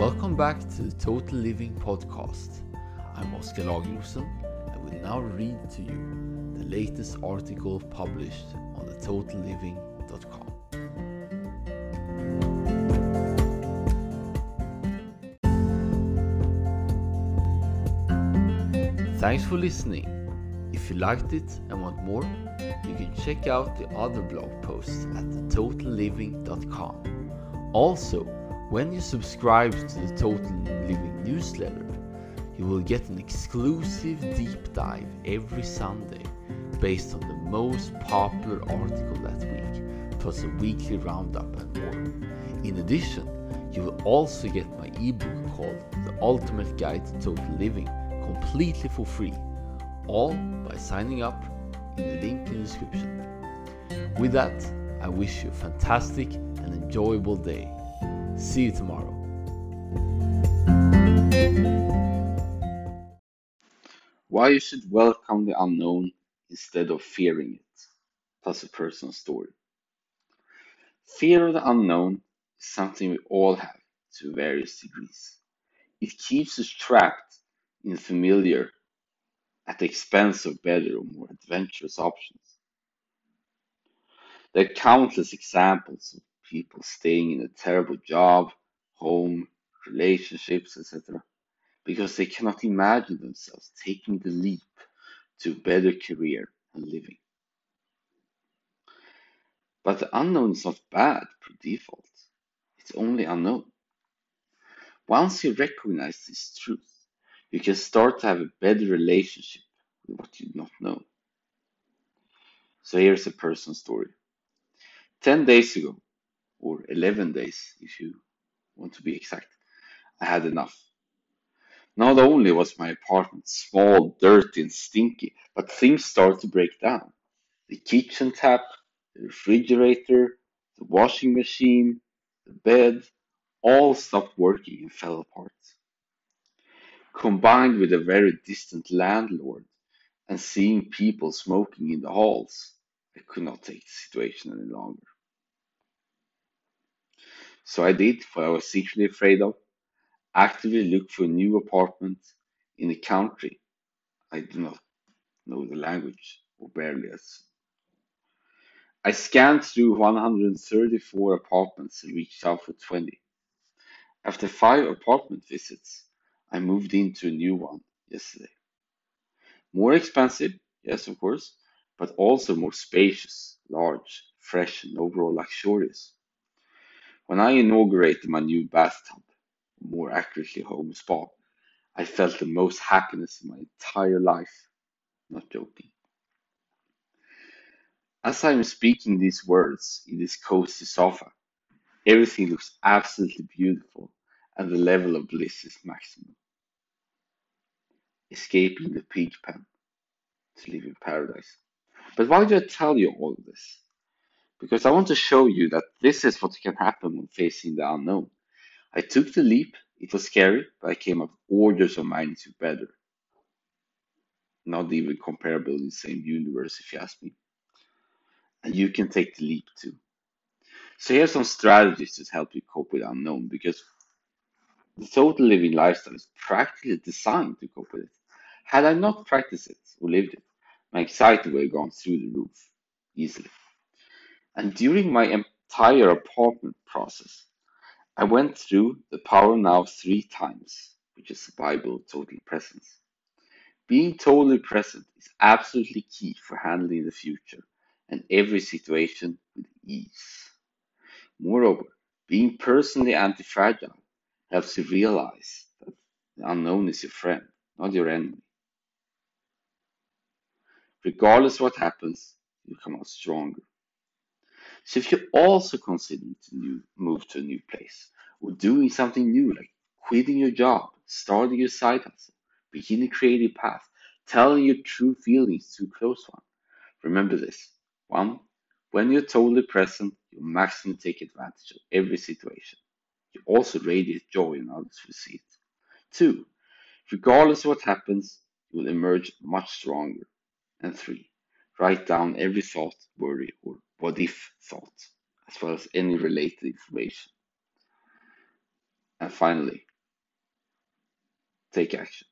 Welcome back to the Total Living Podcast. I'm Oskar Lagerosen and will now read to you the latest article published on the totalliving.com. Thanks for listening. If you liked it and want more, you can check out the other blog posts at totalliving.com. Also, when you subscribe to the Total Living newsletter, you will get an exclusive deep dive every Sunday based on the most popular article that week, plus a weekly roundup and more. In addition, you will also get my ebook called The Ultimate Guide to Total Living completely for free, all by signing up in the link in the description. With that, I wish you a fantastic and enjoyable day. See you tomorrow. Why you should welcome the unknown instead of fearing it, plus a personal story. Fear of the unknown is something we all have to various degrees. It keeps us trapped in familiar at the expense of better or more adventurous options. There are countless examples of people staying in a terrible job, home, relationships, etc., because they cannot imagine themselves taking the leap to better career and living. But the unknown is not bad per default, it's only unknown. Once you recognize this truth, you can start to have a better relationship with what you do not know. So here's a personal story. 10 days ago, or 11 days if you want to be exact, I had enough. Not only was my apartment small, dirty, and stinky, but things started to break down. The kitchen tap, the refrigerator, the washing machine, the bed, all stopped working and fell apart. Combined with a very distant landlord and seeing people smoking in the halls, I could not take the situation any longer. So I did what I was secretly afraid of actively look for a new apartment in a country I do not know the language or barely as. I scanned through 134 apartments and reached out for 20. After five apartment visits, I moved into a new one yesterday. More expensive, yes, of course, but also more spacious, large, fresh, and overall luxurious. When I inaugurated my new bathtub, more accurately home spa, I felt the most happiness in my entire life. Not joking. As I am speaking these words in this cozy sofa, everything looks absolutely beautiful and the level of bliss is maximum. Escaping the pig to live in paradise. But why do I tell you all this? Because I want to show you that this is what can happen when facing the unknown. I took the leap. It was scary, but I came up orders of magnitude better. Not even comparable in the same universe, if you ask me. And you can take the leap too. So here's some strategies to help you cope with unknown because the total living lifestyle is practically designed to cope with it. Had I not practiced it or lived it, my anxiety would have gone through the roof easily. And during my entire apartment process, I went through the Power Now three times, which is the Bible total presence. Being totally present is absolutely key for handling the future and every situation with ease. Moreover, being personally anti fragile helps you realize that the unknown is your friend, not your enemy. Regardless what happens, you come out stronger. So if you're also considering to new, move to a new place or doing something new, like quitting your job, starting your side hustle, beginning a creative path, telling your true feelings to a close one, remember this. One, when you're totally present, you maximally take advantage of every situation. You also radiate joy and others will see it. Two, regardless of what happens, you will emerge much stronger. And three, Write down every thought, worry, or what if thought, as well as any related information. And finally, take action.